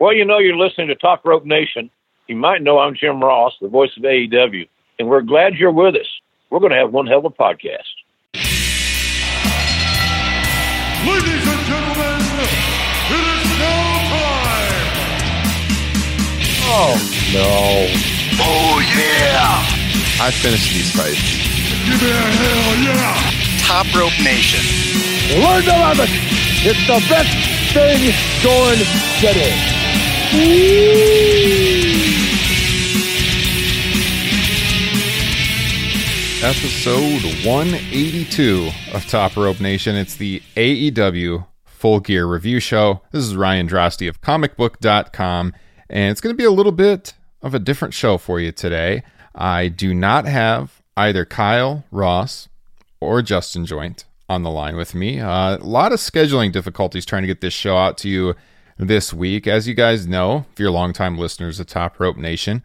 Well, you know, you're listening to Top Rope Nation. You might know I'm Jim Ross, the voice of AEW, and we're glad you're with us. We're going to have one hell of a podcast. Ladies and gentlemen, it is now time. Oh, no. Oh, yeah. I finished these fights. Give me a hell yeah. Top Rope Nation. Learn to love it. It's the best thing going today. Episode 182 of Top Rope Nation. It's the AEW Full Gear Review Show. This is Ryan Droste of comicbook.com, and it's going to be a little bit of a different show for you today. I do not have either Kyle, Ross, or Justin Joint on the line with me. Uh, a lot of scheduling difficulties trying to get this show out to you this week. As you guys know, if you're longtime listeners of Top Rope Nation,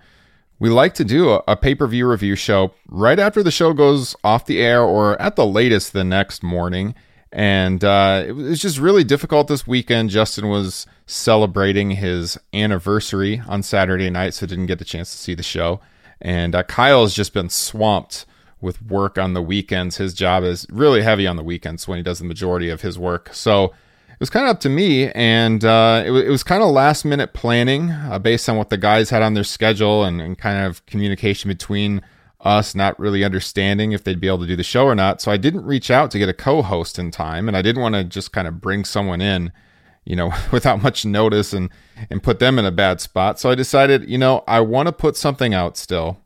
we like to do a, a pay per view review show right after the show goes off the air or at the latest the next morning. And uh, it was just really difficult this weekend. Justin was celebrating his anniversary on Saturday night, so didn't get the chance to see the show. And uh, Kyle has just been swamped with work on the weekends. His job is really heavy on the weekends when he does the majority of his work. So it was kind of up to me, and uh, it, it, was kind of last minute planning uh, based on what the guys had on their schedule and, and, kind of communication between us, not really understanding if they'd be able to do the show or not. So I didn't reach out to get a co host in time, and I didn't want to just kind of bring someone in, you know, without much notice and, and put them in a bad spot. So I decided, you know, I want to put something out still.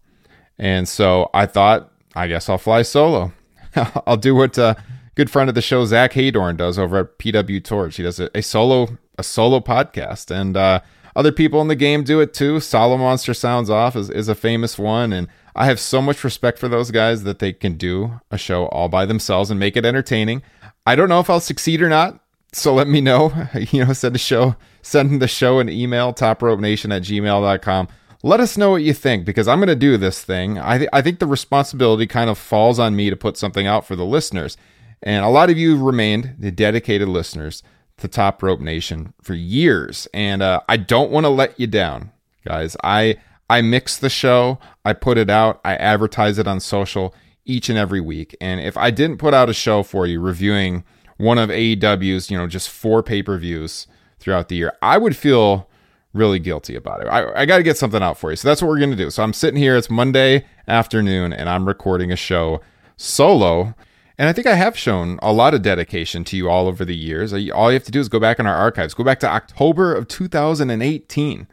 And so I thought, I guess I'll fly solo. I'll do what. Uh, good friend of the show, Zach Heydorn, does over at PW Torch. He does a, a solo a solo podcast, and uh, other people in the game do it too. Solomonster Sounds Off is, is a famous one, and I have so much respect for those guys that they can do a show all by themselves and make it entertaining. I don't know if I'll succeed or not, so let me know. You know, send the show, send the show an email, topropenation at gmail.com. Let us know what you think because I'm going to do this thing. I, th- I think the responsibility kind of falls on me to put something out for the listeners. And a lot of you remained the dedicated listeners to Top Rope Nation for years. And uh, I don't want to let you down, guys. I I mix the show, I put it out, I advertise it on social each and every week. And if I didn't put out a show for you reviewing one of AEW's, you know, just four pay-per-views throughout the year, I would feel really guilty about it. I, I got to get something out for you. So that's what we're going to do. So I'm sitting here, it's Monday afternoon, and I'm recording a show solo. And I think I have shown a lot of dedication to you all over the years. All you have to do is go back in our archives, go back to October of 2018.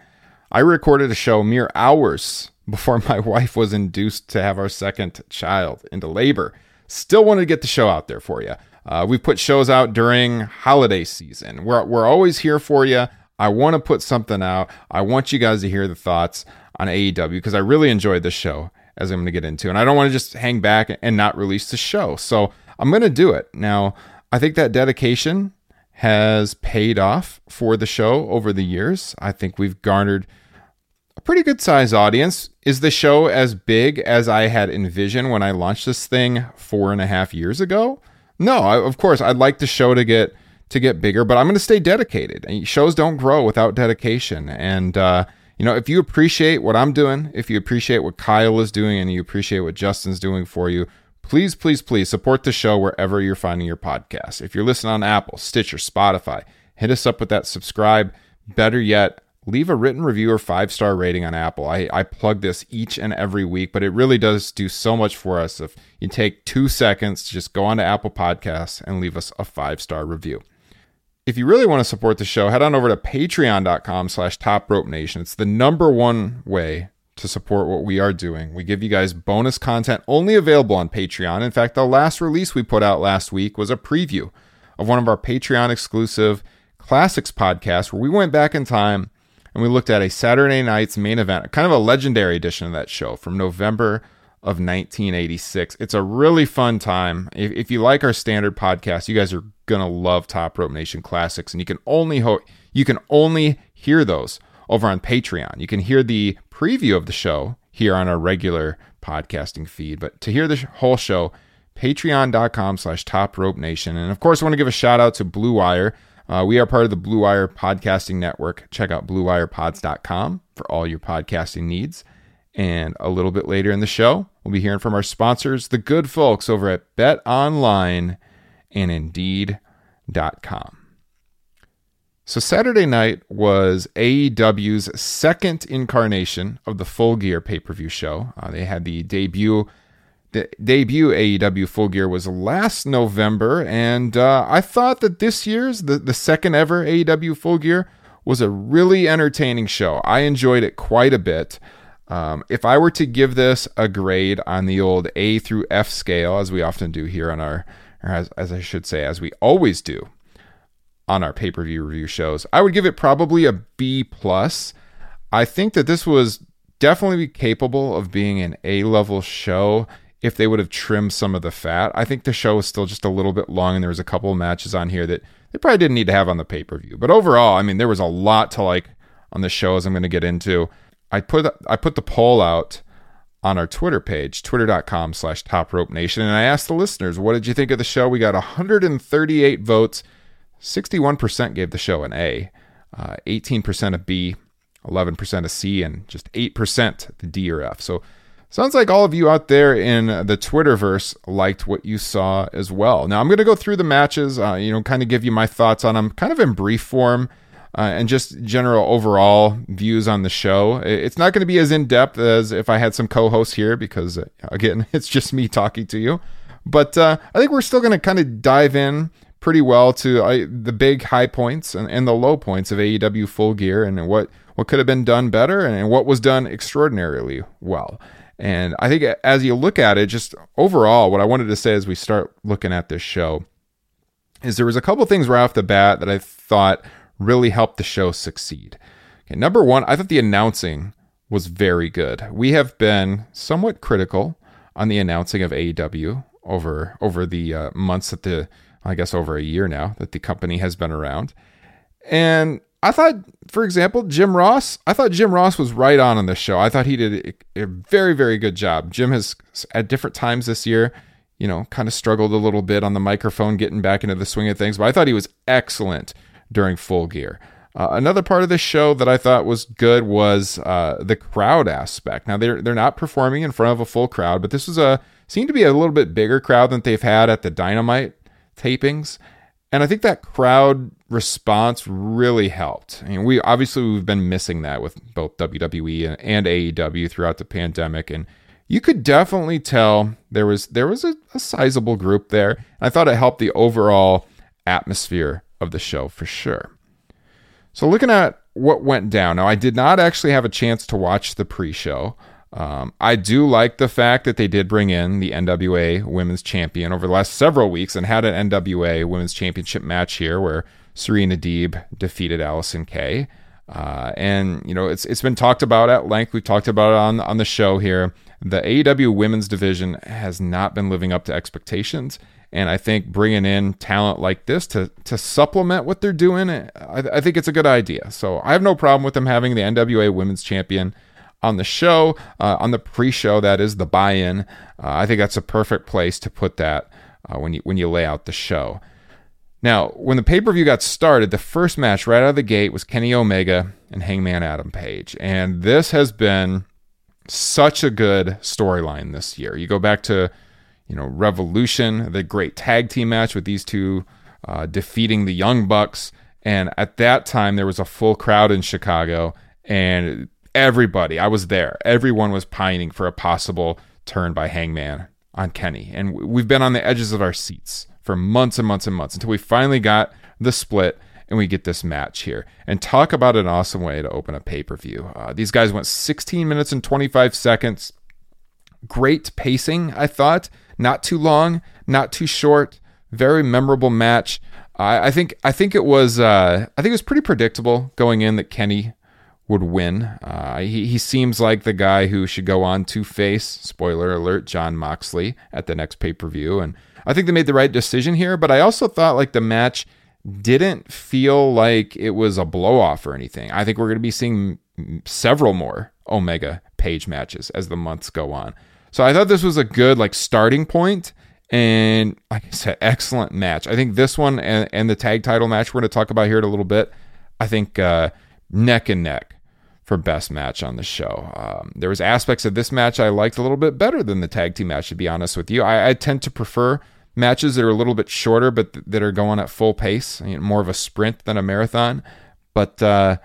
I recorded a show mere hours before my wife was induced to have our second child into labor. Still wanted to get the show out there for you. Uh, we put shows out during holiday season. We're, we're always here for you. I want to put something out. I want you guys to hear the thoughts on AEW because I really enjoyed the show as I'm going to get into. And I don't want to just hang back and not release the show. So I'm going to do it. Now, I think that dedication has paid off for the show over the years. I think we've garnered a pretty good size audience. Is the show as big as I had envisioned when I launched this thing four and a half years ago? No, I, of course I'd like the show to get to get bigger, but I'm going to stay dedicated. Shows don't grow without dedication, and uh, You know, if you appreciate what I'm doing, if you appreciate what Kyle is doing, and you appreciate what Justin's doing for you, please, please, please support the show wherever you're finding your podcast. If you're listening on Apple, Stitcher, Spotify, hit us up with that subscribe. Better yet, leave a written review or five star rating on Apple. I, I plug this each and every week, but it really does do so much for us if you take two seconds to just go on to Apple Podcasts and leave us a five star review. If you really want to support the show, head on over to patreon.com slash top rope nation. It's the number one way to support what we are doing. We give you guys bonus content only available on Patreon. In fact, the last release we put out last week was a preview of one of our Patreon exclusive classics podcasts where we went back in time and we looked at a Saturday night's main event, kind of a legendary edition of that show from November of 1986. It's a really fun time. If, if you like our standard podcast, you guys are gonna love Top Rope Nation classics, and you can only you can only hear those over on Patreon. You can hear the preview of the show here on our regular podcasting feed, but to hear the whole show, patreon.com slash top rope nation. And of course, I want to give a shout out to Blue Wire. Uh, we are part of the Blue Wire podcasting network. Check out bluewirepods.com for all your podcasting needs. And a little bit later in the show, we'll be hearing from our sponsors, the good folks over at Bet Online and Indeed.com. So Saturday night was AEW's second incarnation of the Full Gear pay-per-view show. Uh, they had the debut. The debut AEW Full Gear was last November, and uh, I thought that this year's the, the second ever AEW Full Gear was a really entertaining show. I enjoyed it quite a bit. Um, if I were to give this a grade on the old A through F scale, as we often do here on our, or as, as I should say, as we always do on our pay per view review shows, I would give it probably a B plus. I think that this was definitely capable of being an A level show if they would have trimmed some of the fat. I think the show was still just a little bit long, and there was a couple of matches on here that they probably didn't need to have on the pay per view. But overall, I mean, there was a lot to like on the show, as I'm going to get into. I put I put the poll out on our Twitter page, twitter.com slash top rope nation, and I asked the listeners, what did you think of the show? We got 138 votes. 61% gave the show an A, uh, 18% a B, 11% a C, and just 8% the D or F. So sounds like all of you out there in the Twitterverse liked what you saw as well. Now I'm going to go through the matches, uh, you know, kind of give you my thoughts on them, kind of in brief form. Uh, and just general overall views on the show. It's not going to be as in depth as if I had some co hosts here because, uh, again, it's just me talking to you. But uh, I think we're still going to kind of dive in pretty well to uh, the big high points and, and, the low points of AEW Full Gear and what, what could have been done better and what was done extraordinarily well. And I think as you look at it, just overall, what I wanted to say as we start looking at this show is there was a couple things right off the bat that I thought really helped the show succeed. Okay, number one, I thought the announcing was very good. We have been somewhat critical on the announcing of AEW over over the uh, months that the I guess over a year now that the company has been around. And I thought, for example, Jim Ross, I thought Jim Ross was right on on this show. I thought he did a very, very good job. Jim has, at different times this year, you know, kind of struggled a little bit on the microphone, getting back into the swing of things, but I thought he was excellent during Full Gear. Uh, another part of the show that I thought was good was uh, the crowd aspect. Now they're they're not performing in front of a full crowd, but this was a seemed to be a little bit bigger crowd than they've had at the Dynamite tapings, and I think that crowd response really helped. I mean, we obviously we've been missing that with both WWE and, and AEW throughout the pandemic, and you could definitely tell there was there was a, a sizable group there. I thought it helped the overall atmosphere of the show for sure. So, looking at what went down, now I did not actually have a chance to watch the pre show. Um, I do like the fact that they did bring in the NWA Women's Champion over the last several weeks and had an NWA Women's Championship match here where Serena Deeb defeated Allysin Kay. Uh, and you know it's it's been talked about at length. We've talked about it on on the show here. The AEW Women's Division has not been living up to expectations. And I think bringing in talent like this to to supplement what they're doing, I, I think it's a good idea. So I have no problem with them having the NWA Women's Champion on the show, uh, on the pre-show. That is the buy-in. Uh, I think that's a perfect place to put that uh, when you when you lay out the show. Now, when the pay per view got started, the first match right out of the gate was Kenny Omega and Hangman Adam Page. And this has been such a good storyline this year. You go back to, you know, Revolution, the great tag team match with these two uh, defeating the Young Bucks. And at that time, there was a full crowd in Chicago, and everybody, I was there, everyone was pining for a possible turn by Hangman on Kenny. And we've been on the edges of our seats for months and months and months until we finally got the split and we get this match here. And talk about an awesome way to open a pay per view. Uh, these guys went 16 minutes and 25 seconds. Great pacing, I thought. Not too long, not too short. Very memorable match. I, I think I think it was uh, I think it was pretty predictable going in that Kenny would win. Uh, he, he seems like the guy who should go on to face, spoiler alert, Jon Moxley at the next pay per view. And I think they made the right decision here, but I also thought like the match didn't feel like it was a blow off or anything. I think we're going to be seeing several more Omega Page matches as the months go on. So I thought this was a good like starting point and like I said, excellent match. I think this one and, and the tag title match we're going to talk about here in a little bit. I think uh, neck and neck for best match on the show. Um, there was aspects of this match I liked a little bit better than the tag team match. To be honest with you, I, I tend to prefer matches that are a little bit shorter, but th- that are going at full pace, more of a sprint than a marathon. But uh,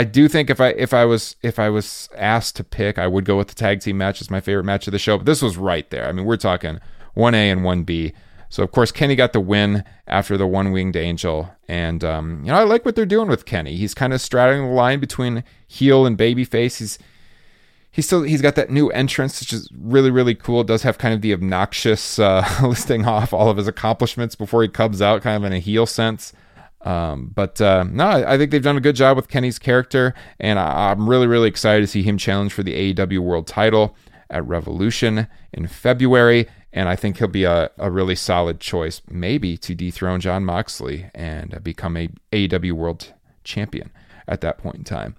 I do think if I if I was if I was asked to pick, I would go with the tag team match as my favorite match of the show. But this was right there. I mean, we're talking 1A and 1B. So of course Kenny got the win after the one winged angel, and um, you know I like what they're doing with Kenny. He's kind of straddling the line between heel and babyface. He's he's still he's got that new entrance, which is really really cool. It does have kind of the obnoxious uh, listing off all of his accomplishments before he comes out, kind of in a heel sense. Um, but uh, no, I think they've done a good job with Kenny's character, and I, I'm really really excited to see him challenge for the AEW World Title at Revolution in February and I think he'll be a, a really solid choice, maybe to dethrone Jon Moxley and become a AEW World Champion at that point in time.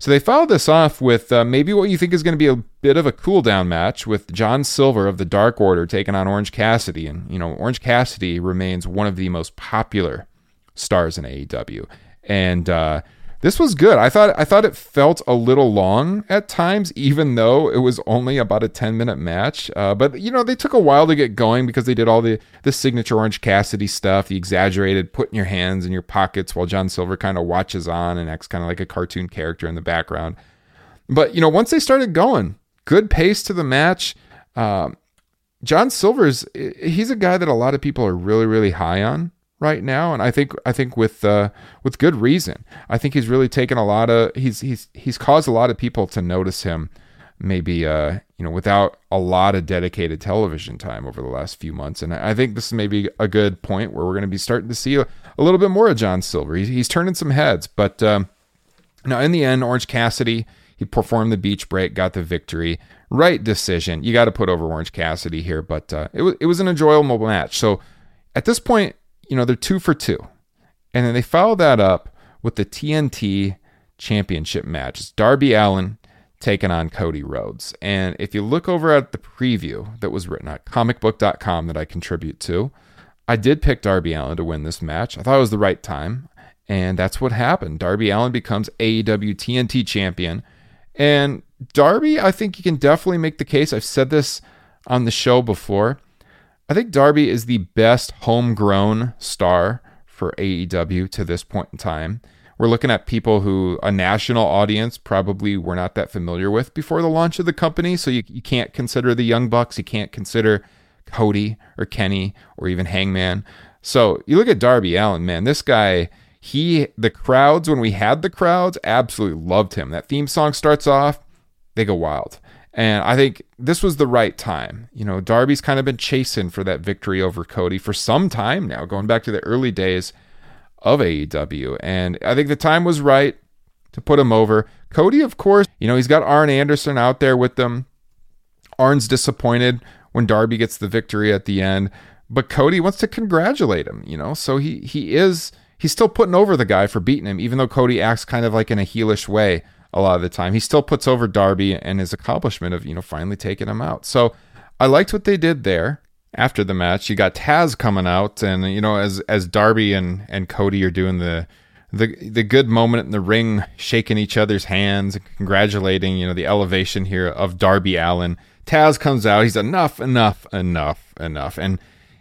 So they followed this off with uh, maybe what you think is going to be a bit of a cool down match with John Silver of the Dark Order taking on Orange Cassidy, and you know Orange Cassidy remains one of the most popular stars in AEW, and uh, this was good. I thought I thought it felt a little long at times, even though it was only about a ten minute match. Uh, but you know they took a while to get going because they did all the the signature Orange Cassidy stuff, the exaggerated putting your hands in your pockets while John Silver kind of watches on and acts kind of like a cartoon character in the background. But you know once they started going, good pace to the match. Uh, John Silver's he's a guy that a lot of people are really really high on right now, and I think I think with uh, with good reason. I think he's really taken a lot of he's he's he's caused a lot of people to notice him. Maybe uh, you know without a lot of dedicated television time over the last few months, and I think this is maybe a good point where we're going to be starting to see a, a little bit more of John Silver. He's, he's turning some heads, but um, now in the end, Orange Cassidy he performed the beach break, got the victory. Right decision. You got to put over Orange Cassidy here, but uh, it was it was an enjoyable match. So at this point, you know, they're two for two. And then they follow that up with the TNT championship match. It's Darby Allin taking on Cody Rhodes. And if you look over at the preview that was written at comicbook.com that I contribute to, I did pick Darby Allin to win this match. I thought it was the right time. And that's what happened. Darby Allin becomes AEW TNT champion. And Darby, I think you can definitely make the case. I've said this on the show before. I think Darby is the best homegrown star for AEW to this point in time. We're looking at people who a national audience probably were not that familiar with before the launch of the company. So you, you can't consider the Young Bucks, you can't consider Cody or Kenny or even Hangman. So you look at Darby Allin, man, this guy, he, the crowds, when we had the crowds, absolutely loved him. That theme song starts off, they go wild. And I think this was the right time. You know, Darby's kind of been chasing for that victory over Cody for some time now, going back to the early days of AEW. And I think the time was right to put him over. Cody, of course, you know, he's got Arn Anderson out there with them. Arn's disappointed when Darby gets the victory at the end, but Cody wants to congratulate him, you know. So he he is he's still putting over the guy for beating him, even though Cody acts kind of like in a heelish way a lot of the time. He still puts over Darby and his accomplishment of, you know, finally taking him out. So I liked what they did there. after the match, you got Taz coming out, and you know, as as Darby and and Cody are doing the the the good moment in the ring, shaking each other's hands, and congratulating you know the elevation here of Darby Allin. Taz comes out. He's enough, enough, enough, enough, and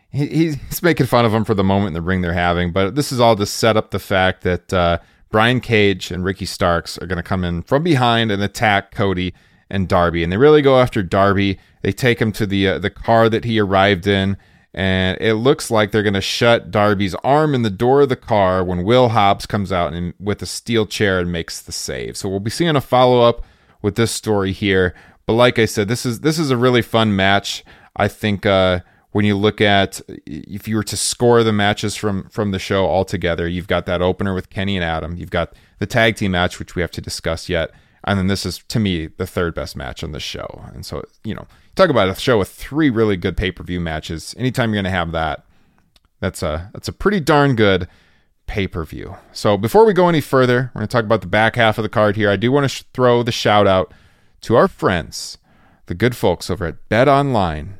he, he's making fun of him for the moment in the ring they're having. But this is all to set up the fact that uh, Brian Cage and Ricky Starks are going to come in from behind and attack Cody and Darby, and they really go after Darby. They take him to the uh, the car that he arrived in, and it looks like they're going to shut Darby's arm in the door of the car when Will Hobbs comes out and with a steel chair and makes the save. So we'll be seeing a follow up with this story here. But like I said, this is this is a really fun match. I think uh, when you look at if you were to score the matches from from the show altogether, you've got that opener with Kenny and Adam. You've got the tag team match, which we have to discuss yet. And then this is to me the third best match on the show. And so, you know, talk about a show with three really good pay-per-view matches. Anytime you're going to have that, that's a that's a pretty darn good pay-per-view. So, before we go any further, we're going to talk about the back half of the card here. I do want to sh- throw the shout out to our friends, the good folks over at Bet Online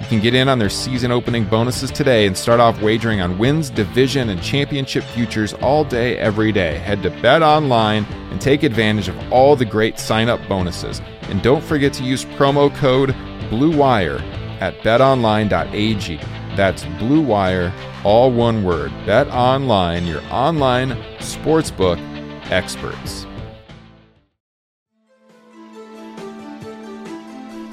You can get in on their season opening bonuses today and start off wagering on wins, division, and championship futures all day, every day. Head to Bet Online and take advantage of all the great sign up bonuses. And don't forget to use promo code BLUEWIRE at betonline.ag. That's Blue Wire, all one word. Bet Online, your online sportsbook experts.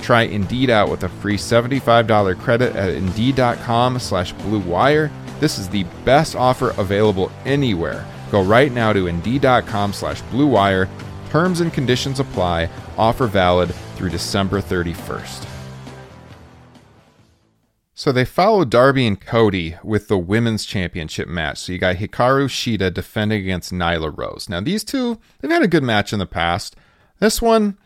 Try Indeed out with a free $75 credit at Indeed.com slash Blue Wire. This is the best offer available anywhere. Go right now to Indeed.com slash Blue Wire. Terms and conditions apply. Offer valid through December 31st. So they follow Darby and Cody with the women's championship match. So you got Hikaru Shida defending against Nyla Rose. Now these two, they've had a good match in the past. This one,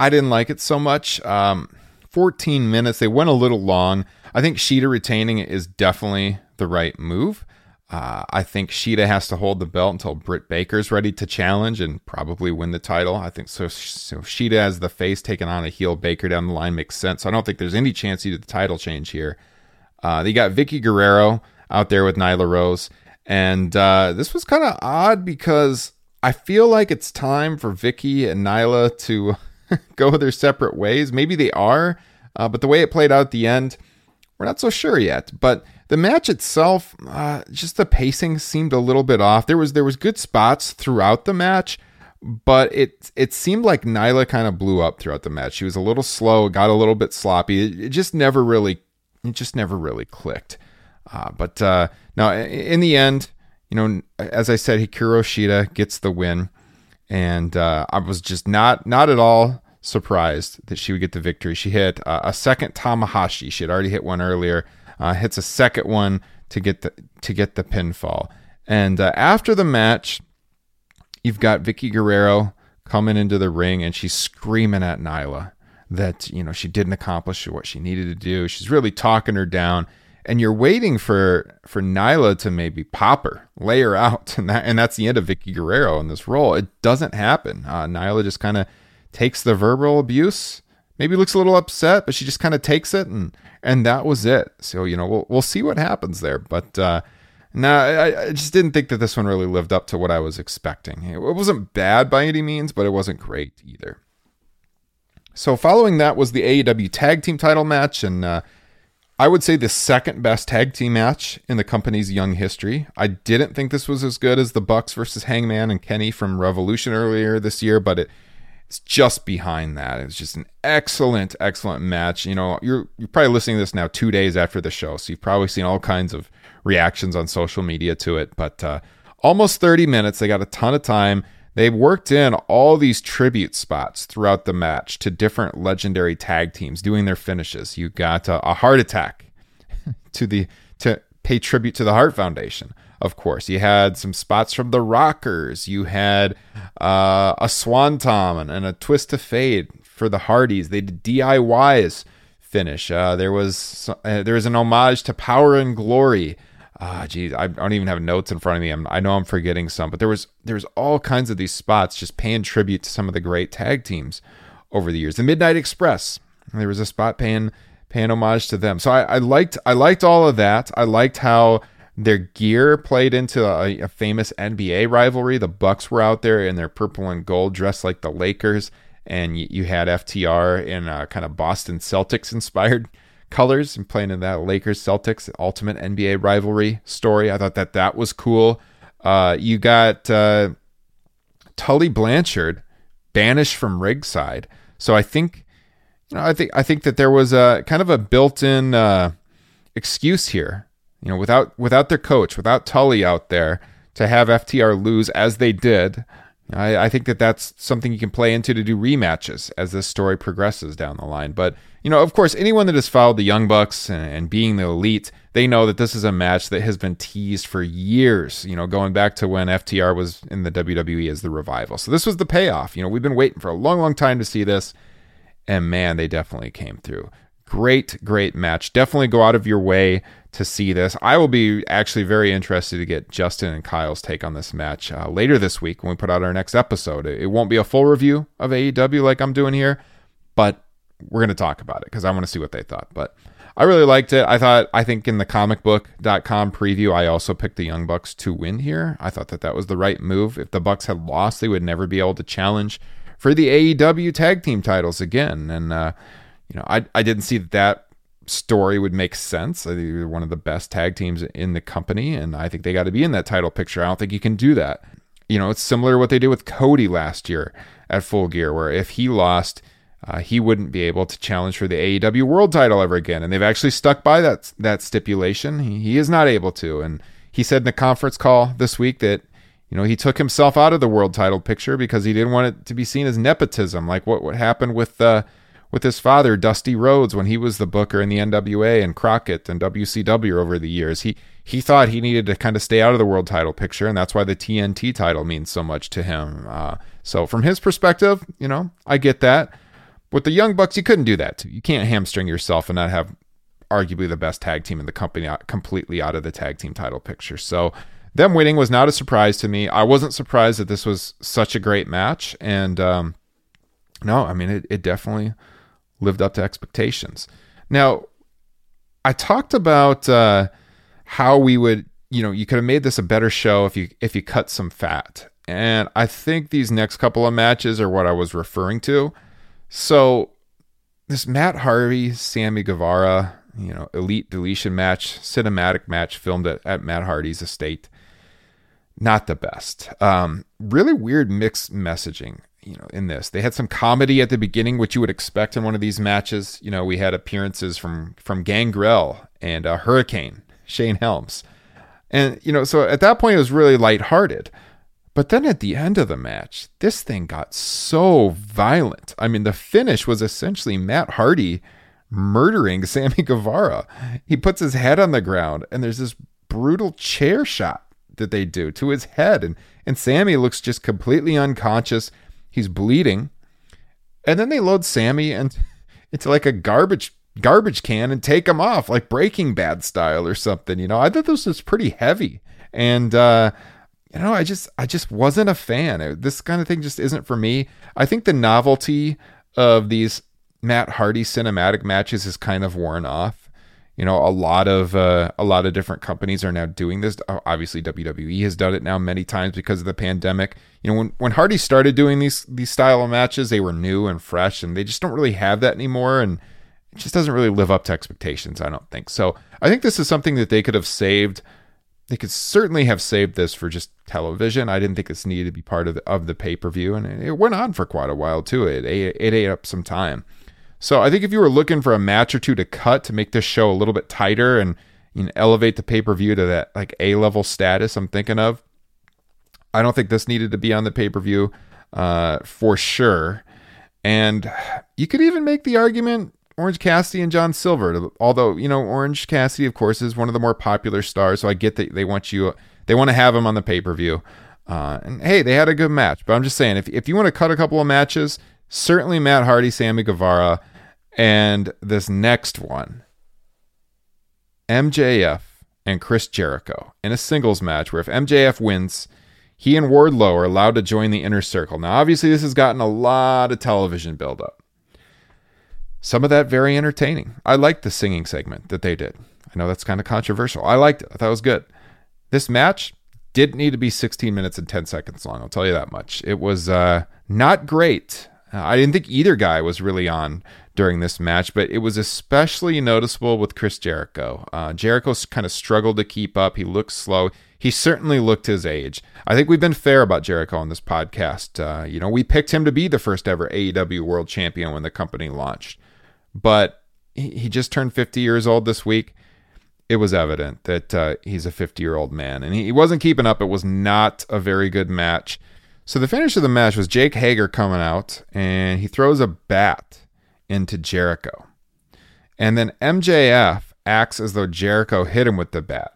I didn't like it so much. Um, 14 minutes. They went a little long. I think Shida retaining it is definitely the right move. Uh, I think Shida has to hold the belt until Britt Baker's ready to challenge and probably win the title. I think so. So Shida as the face taking on a heel Baker down the line makes sense. I don't think there's any chance he did the title change here. Uh, they got Vickie Guerrero out there with Nyla Rose, and uh, this was kind of odd because I feel like it's time for Vickie and Nyla to go their separate ways. Maybe they are, uh, but the way it played out at the end, we're not so sure yet. But the match itself, uh, just the pacing seemed a little bit off. There was there was good spots throughout the match, but it it seemed like Nyla kind of blew up throughout the match. She was a little slow, got a little bit sloppy. It, it just never really, it just never really clicked. Uh, but uh, now in the end, you know, as I said, Hikaru Shida gets the win and uh, I was just not not at all surprised that she would get the victory. She hit uh, a second Tamahashi. She had already hit one earlier. Uh, hits a second one to get the to get the pinfall. And uh, after the match, you've got Vickie Guerrero coming into the ring, and she's screaming at Nyla that you know she didn't accomplish what she needed to do. She's really talking her down. And you're waiting for for Nyla to maybe pop her, lay her out, and that and that's the end of Vickie Guerrero in this role. It doesn't happen. Uh, Nyla just kind of takes the verbal abuse. Maybe looks a little upset, but she just kind of takes it, and and that was it. So you know we'll we'll see what happens there. But uh, no, I, I just didn't think that this one really lived up to what I was expecting. It wasn't bad by any means, but it wasn't great either. So following that was the AEW Tag Team Title match, and uh, I would say the second best tag team match in the company's young history. I didn't think this was as good as the Bucks versus Hangman and Kenny from Revolution earlier this year, but it, it's just behind that. It's just an excellent, excellent match. You know, you're you're probably listening to this now two days after the show, so you've probably seen all kinds of reactions on social media to it. But uh, almost 30 minutes. They got a ton of time. They've worked in all these tribute spots throughout the match to different legendary tag teams doing their finishes. You got uh, a heart attack to the to pay tribute to the Heart Foundation. Of course, you had some spots from the Rockers. You had uh, a Swanton and a Twist of Fate for the Hardys. They did DIYs finish. Uh, there was uh, there was an homage to Power and Glory ah, geez, I don't even have notes in front of me. I'm, I know I'm forgetting some, but there was there was all kinds of these spots just paying tribute to some of the great tag teams over the years. The Midnight Express, there was a spot paying paying homage to them. So I, I liked I liked all of that. I liked how their gear played into a, a, famous NBA rivalry. The Bucks were out there in their purple and gold, dressed like the Lakers, and you, you had FTR in a kind of Boston Celtics inspired colors and playing in that Lakers Celtics ultimate NBA rivalry story. I thought that that was cool. Uh, you got uh, Tully Blanchard banished from ringside, so I think you know I think I think that there was a kind of a built-in uh, excuse here. You know, without without their coach, without Tully out there to have FTR lose as they did. I, I think that that's something you can play into to do rematches as this story progresses down the line. But you know, of course, anyone that has followed the Young Bucks and, and, being the elite, they know that this is a match that has been teased for years, you know, going back to when FTR was in the WWE as the revival. So this was the payoff. You know, we've been waiting for a long, long time to see this. And man, they definitely came through. Great, great match. Definitely go out of your way to see this. I will be actually very interested to get Justin and Kyle's take on this match uh, later this week when we put out our next episode. It won't be a full review of AEW like I'm doing here, but we're going to talk about it because I want to see what they thought. But I really liked it. I thought, I think in the comicbook.com preview, I also picked the Young Bucks to win here. I thought that that was the right move. If the Bucks had lost, they would never be able to challenge for the AEW tag team titles again. And, uh, you know, I, I didn't see that that story would make sense. I think they're one of the best tag teams in the company, and I think they got to be in that title picture. I don't think you can do that. You know, it's similar to what they did with Cody last year at Full Gear, where if he lost, uh, he wouldn't be able to challenge for the AEW World Title ever again. And they've actually stuck by that that stipulation. He, he is not able to. And he said in a conference call this week that you know he took himself out of the World Title picture because he didn't want it to be seen as nepotism, like what what happened with uh, with his father Dusty Rhodes when he was the booker in the NWA and Crockett and WCW over the years. He he thought he needed to kind of stay out of the World Title picture, and that's why the TNT title means so much to him. Uh, so from his perspective, you know, I get that. With the Young Bucks, you couldn't do that. You can't hamstring yourself and not have arguably the best tag team in the company completely out of the tag team title picture. So them winning was not a surprise to me. I wasn't surprised that this was such a great match. And um, no, I mean, it, it definitely lived up to expectations. Now, I talked about uh, how we would, you know, you could have made this a better show if you if you cut some fat. And I think these next couple of matches are what I was referring to. So this Matt Hardy, Sammy Guevara, you know, elite deletion match, cinematic match filmed at, at Matt Hardy's estate. Not the best. Um, really weird mixed messaging, you know, in this. They had some comedy at the beginning, which you would expect in one of these matches. You know, we had appearances from from Gangrel and uh, Hurricane, Shane Helms. And, you know, so at that point it was really lighthearted. But then at the end of the match, this thing got so violent. I mean, the finish was essentially Matt Hardy murdering Sammy Guevara. He puts his head on the ground, and there's this brutal chair shot that they do to his head. And, and Sammy looks just completely unconscious. He's bleeding. And then they load Sammy and into like a garbage garbage can and take him off like Breaking Bad style or something. You know, I thought this was pretty heavy, and uh, you know, I just I just wasn't a fan. This kind of thing just isn't for me. I think the novelty of these Matt Hardy cinematic matches is kind of worn off. You know, a lot of uh, a lot of different companies are now doing this. Obviously, WWE has done it now many times because of the pandemic. You know, when when Hardy started doing these these style of matches, they were new and fresh, and they just don't really have that anymore. And it just doesn't really live up to expectations. I don't think so. I think this is something that they could have saved. They could certainly have saved this for just television. I didn't think this needed to be part of the, of the pay per view, and it went on for quite a while too. It ate, it ate up some time. So I think if you were looking for a match or two to cut to make this show a little bit tighter and you know, elevate the pay per view to that like A level status, I'm thinking of. I don't think this needed to be on the pay per view uh, for sure. And you could even make the argument Orange Cassidy and John Silver. Although you know Orange Cassidy, of course, is one of the more popular stars, so I get that they want you, they want to have him on the pay per view. Uh, and hey, they had a good match, but I'm just saying, if if you want to cut a couple of matches, certainly Matt Hardy, Sammy Guevara, and this next one, MJF and Chris Jericho in a singles match where if MJF wins, he and Wardlow are allowed to join the inner circle. Now, obviously, this has gotten a lot of television buildup. Some of that very entertaining. I liked the singing segment that they did. I know that's kind of controversial. I liked it. I thought it was good. This match didn't need to be 16 minutes and 10 seconds long. I'll tell you that much. It was uh, not great. I didn't think either guy was really on during this match, but it was especially noticeable with Chris Jericho. Uh, Jericho kind of struggled to keep up. He looked slow. He certainly looked his age. I think we've been fair about Jericho on this podcast. Uh, you know, we picked him to be the first ever AEW World Champion when the company launched, but he just turned 50 years old this week. It was evident that uh, he's a 50 year old man, and he wasn't keeping up. It was not a very good match. So the finish of the match was Jake Hager coming out, and he throws a bat into Jericho. And then MJF acts as though Jericho hit him with the bat.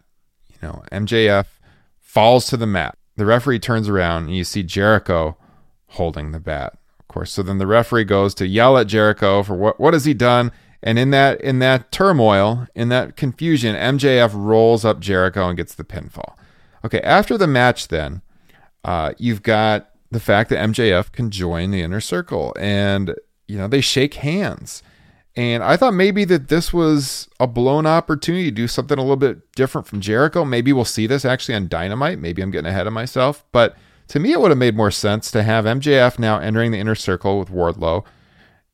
You know, MJF falls to the mat. The referee turns around and you see Jericho holding the bat. Course, so then the referee goes to yell at Jericho for what what has he done? And in that in that turmoil, in that confusion, MJF rolls up Jericho and gets the pinfall. Okay, after the match then, uh, you've got the fact that MJF can join the inner circle and you know, they shake hands. And I thought maybe that this was a blown opportunity to do something a little bit different from Jericho. Maybe we'll see this actually on Dynamite. Maybe I'm getting ahead of myself. But to me, it would have made more sense to have MJF now entering the inner circle with Wardlow.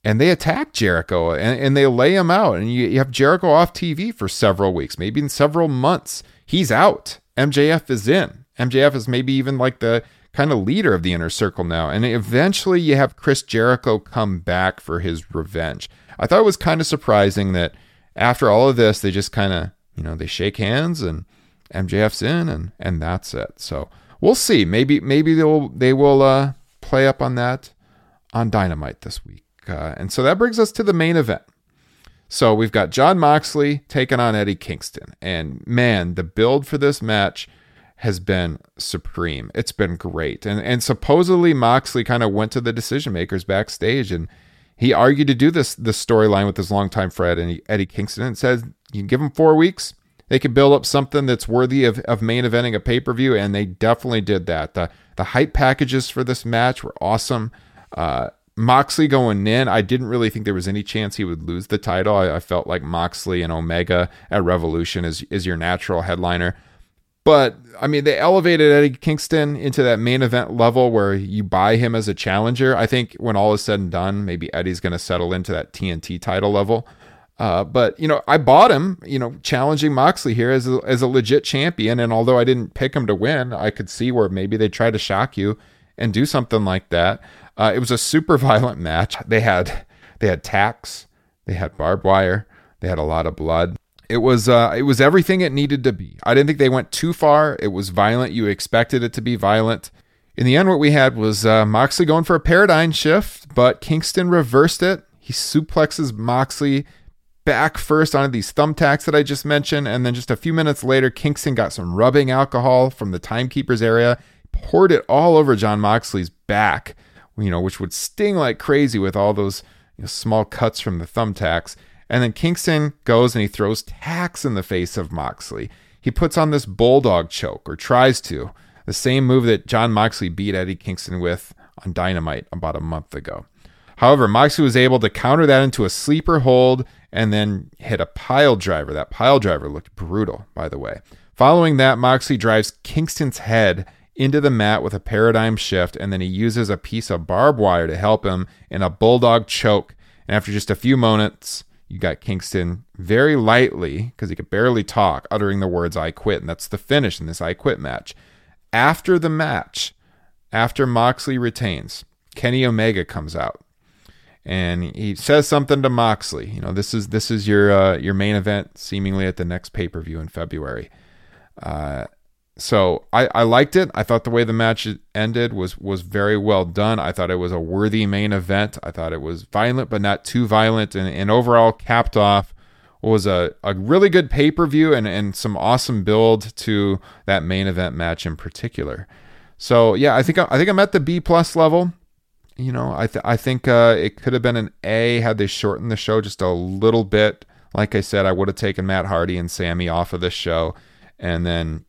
And they attack Jericho and, and they lay him out. And you, you have Jericho off TV for several weeks, maybe in several months. He's out. MJF is in. MJF is maybe even like the kind of leader of the inner circle now. And eventually you have Chris Jericho come back for his revenge. I thought it was kind of surprising that after all of this, they just kind of, you know, they shake hands and MJF's in and and that's it. So we'll see. Maybe maybe they'll they will uh, play up on that on Dynamite this week. Uh, and so that brings us to the main event. So we've got Jon Moxley taking on Eddie Kingston. And man, the build for this match has been supreme. It's been great. And and supposedly Moxley kind of went to the decision makers backstage and he argued to do this this storyline with his longtime friend and Eddie Kingston and said you give him four weeks, they could build up something that's worthy of, of main eventing a pay per view, and they definitely did that. The the hype packages for this match were awesome. Uh, Moxley going in, I didn't really think there was any chance he would lose the title. I, I felt like Moxley and Omega at Revolution is is your natural headliner. But I mean, they elevated Eddie Kingston into that main event level where you buy him as a challenger. I think when all is said and done, maybe Eddie's going to settle into that TNT title level. Uh, but you know, I bought him, you know, challenging Moxley here as a, as a legit champion. And although I didn't pick him to win, I could see where maybe they try to shock you and do something like that. Uh, it was a super violent match. They had they had tacks, they had barbed wire, they had a lot of blood. It was uh, it was everything it needed to be. I didn't think they went too far. It was violent. You expected it to be violent. In the end, what we had was uh, Moxley going for a paradigm shift, but Kingston reversed it. He suplexes Moxley back first onto these thumbtacks that I just mentioned, and then just a few minutes later, Kingston got some rubbing alcohol from the timekeeper's area, poured it all over Jon Moxley's back, you know, which would sting like crazy with all those you know, small cuts from the thumbtacks. And then Kingston goes and he throws tacks in the face of Moxley. He puts on this bulldog choke or tries to, the same move that Jon Moxley beat Eddie Kingston with on Dynamite about a month ago. However, Moxley was able to counter that into a sleeper hold and then hit a pile driver. That pile driver looked brutal, by the way. Following that, Moxley drives Kingston's head into the mat with a paradigm shift, and then he uses a piece of barbed wire to help him in a bulldog choke. And after just a few moments, you got Kingston very lightly, because he could barely talk, uttering the words I quit. And that's the finish in this I quit match. After the match, after Moxley retains, Kenny Omega comes out and he says something to Moxley. You know, this is this is your uh, your main event, seemingly at the next pay per view in February. Uh, so I, I liked it. I thought the way the match ended was was very well done. I thought it was a worthy main event. I thought it was violent but not too violent, and, and overall capped off was a, a really good pay per view and, and some awesome build to that main event match in particular. So yeah, I think I think I'm at the B plus level. You know, I th- I think uh, it could have been an A had they shortened the show just a little bit. Like I said, I would have taken Matt Hardy and Sammy off of this show, and then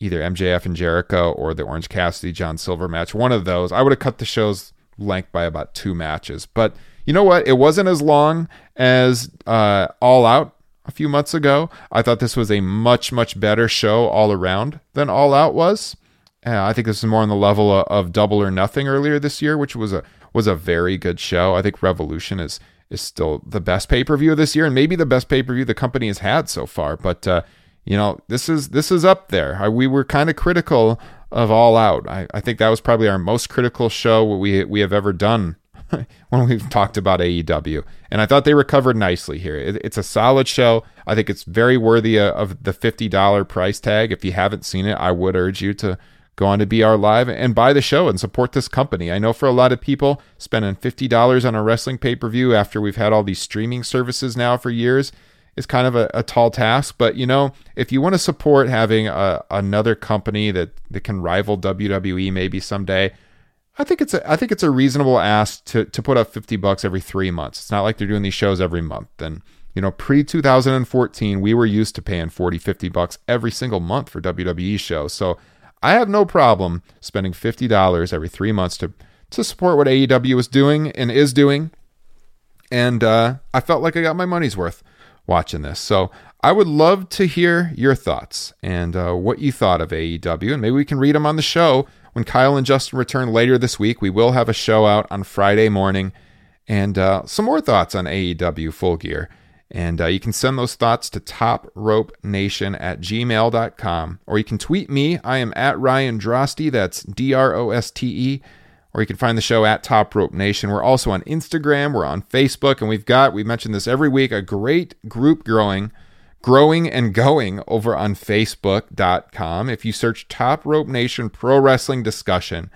either MJF and Jericho or the Orange Cassidy John Silver match. One of those. I would have cut the show's length by about two matches. But you know what? It wasn't as long as uh, All Out a few months ago. I thought this was a much, much better show all around than All Out was. Uh, I think this is more on the level of, of Double or Nothing earlier this year, which was a was a very good show. I think Revolution is is still the best pay per view of this year, and maybe the best pay per view the company has had so far. But uh, you know, this is this is up there. We were kind of critical of All Out. I, I think that was probably our most critical show we we have ever done when we've talked about AEW. And I thought they recovered nicely here. It, it's a solid show. I think it's very worthy of the $50 price tag. If you haven't seen it, I would urge you to go on to BR Live and buy the show and support this company. I know for a lot of people, spending $50 on a wrestling pay per view after we've had all these streaming services now for years is kind of a, a, tall task. But you know, if you want to support having a, another company that, that can rival WWE maybe someday, I think it's a I think it's a reasonable ask to to put up fifty bucks every three months. It's not like they're doing these shows every month. And you know, pre 2014, we were used to paying 40, 50 bucks every single month for WWE shows. So I have no problem spending fifty dollars every three months to to support what AEW is doing and is doing. And uh, I felt like I got my money's worth watching this. So I would love to hear your thoughts and uh, what you thought of AEW, and maybe we can read them on the show when Kyle and Justin return later this week. We will have a show out on Friday morning and uh, some more thoughts on AEW Full Gear. And uh, you can send those thoughts to topropenation at gmail.com. Or you can tweet me. I am at Ryan Droste. That's D R O S T E or you can find the show at Top Rope Nation. We're also on Instagram, we're on Facebook, and we've got, we mentioned this every week, a great group growing, growing and going over on Facebook.com. If you search Top Rope Nation Pro Wrestling Discussion,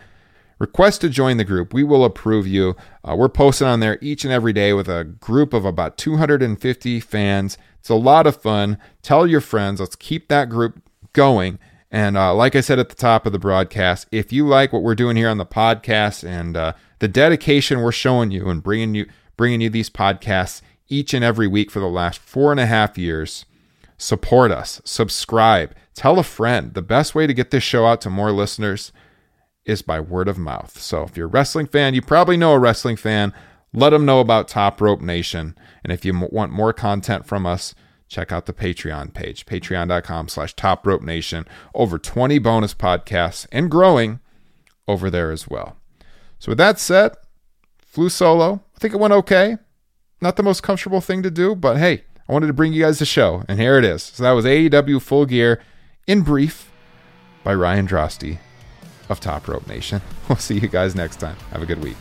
request to join the group. We will approve you. Uh, we're posting on there each and every day with a group of about 250 fans. It's a lot of fun. Tell your friends. Let's keep that group going. And uh, like I said at the top of the broadcast, if you like what we're doing here on the podcast and uh, the dedication we're showing you and bringing you bringing you these podcasts each and every week for the last four and a half years, support us, subscribe, tell a friend. The best way to get this show out to more listeners is by word of mouth. So if you're a wrestling fan, you probably know a wrestling fan. Let them know about Top Rope Nation. And if you want more content from us, check out the Patreon page, patreon.com slash top rope nation. Over 20 bonus podcasts and growing over there as well. So with that said, flew solo. I think it went okay. Not the most comfortable thing to do, but hey, I wanted to bring you guys the show, and here it is. So that was AEW Full Gear in brief by Ryan Droste of Top Rope Nation. We'll see you guys next time. Have a good week.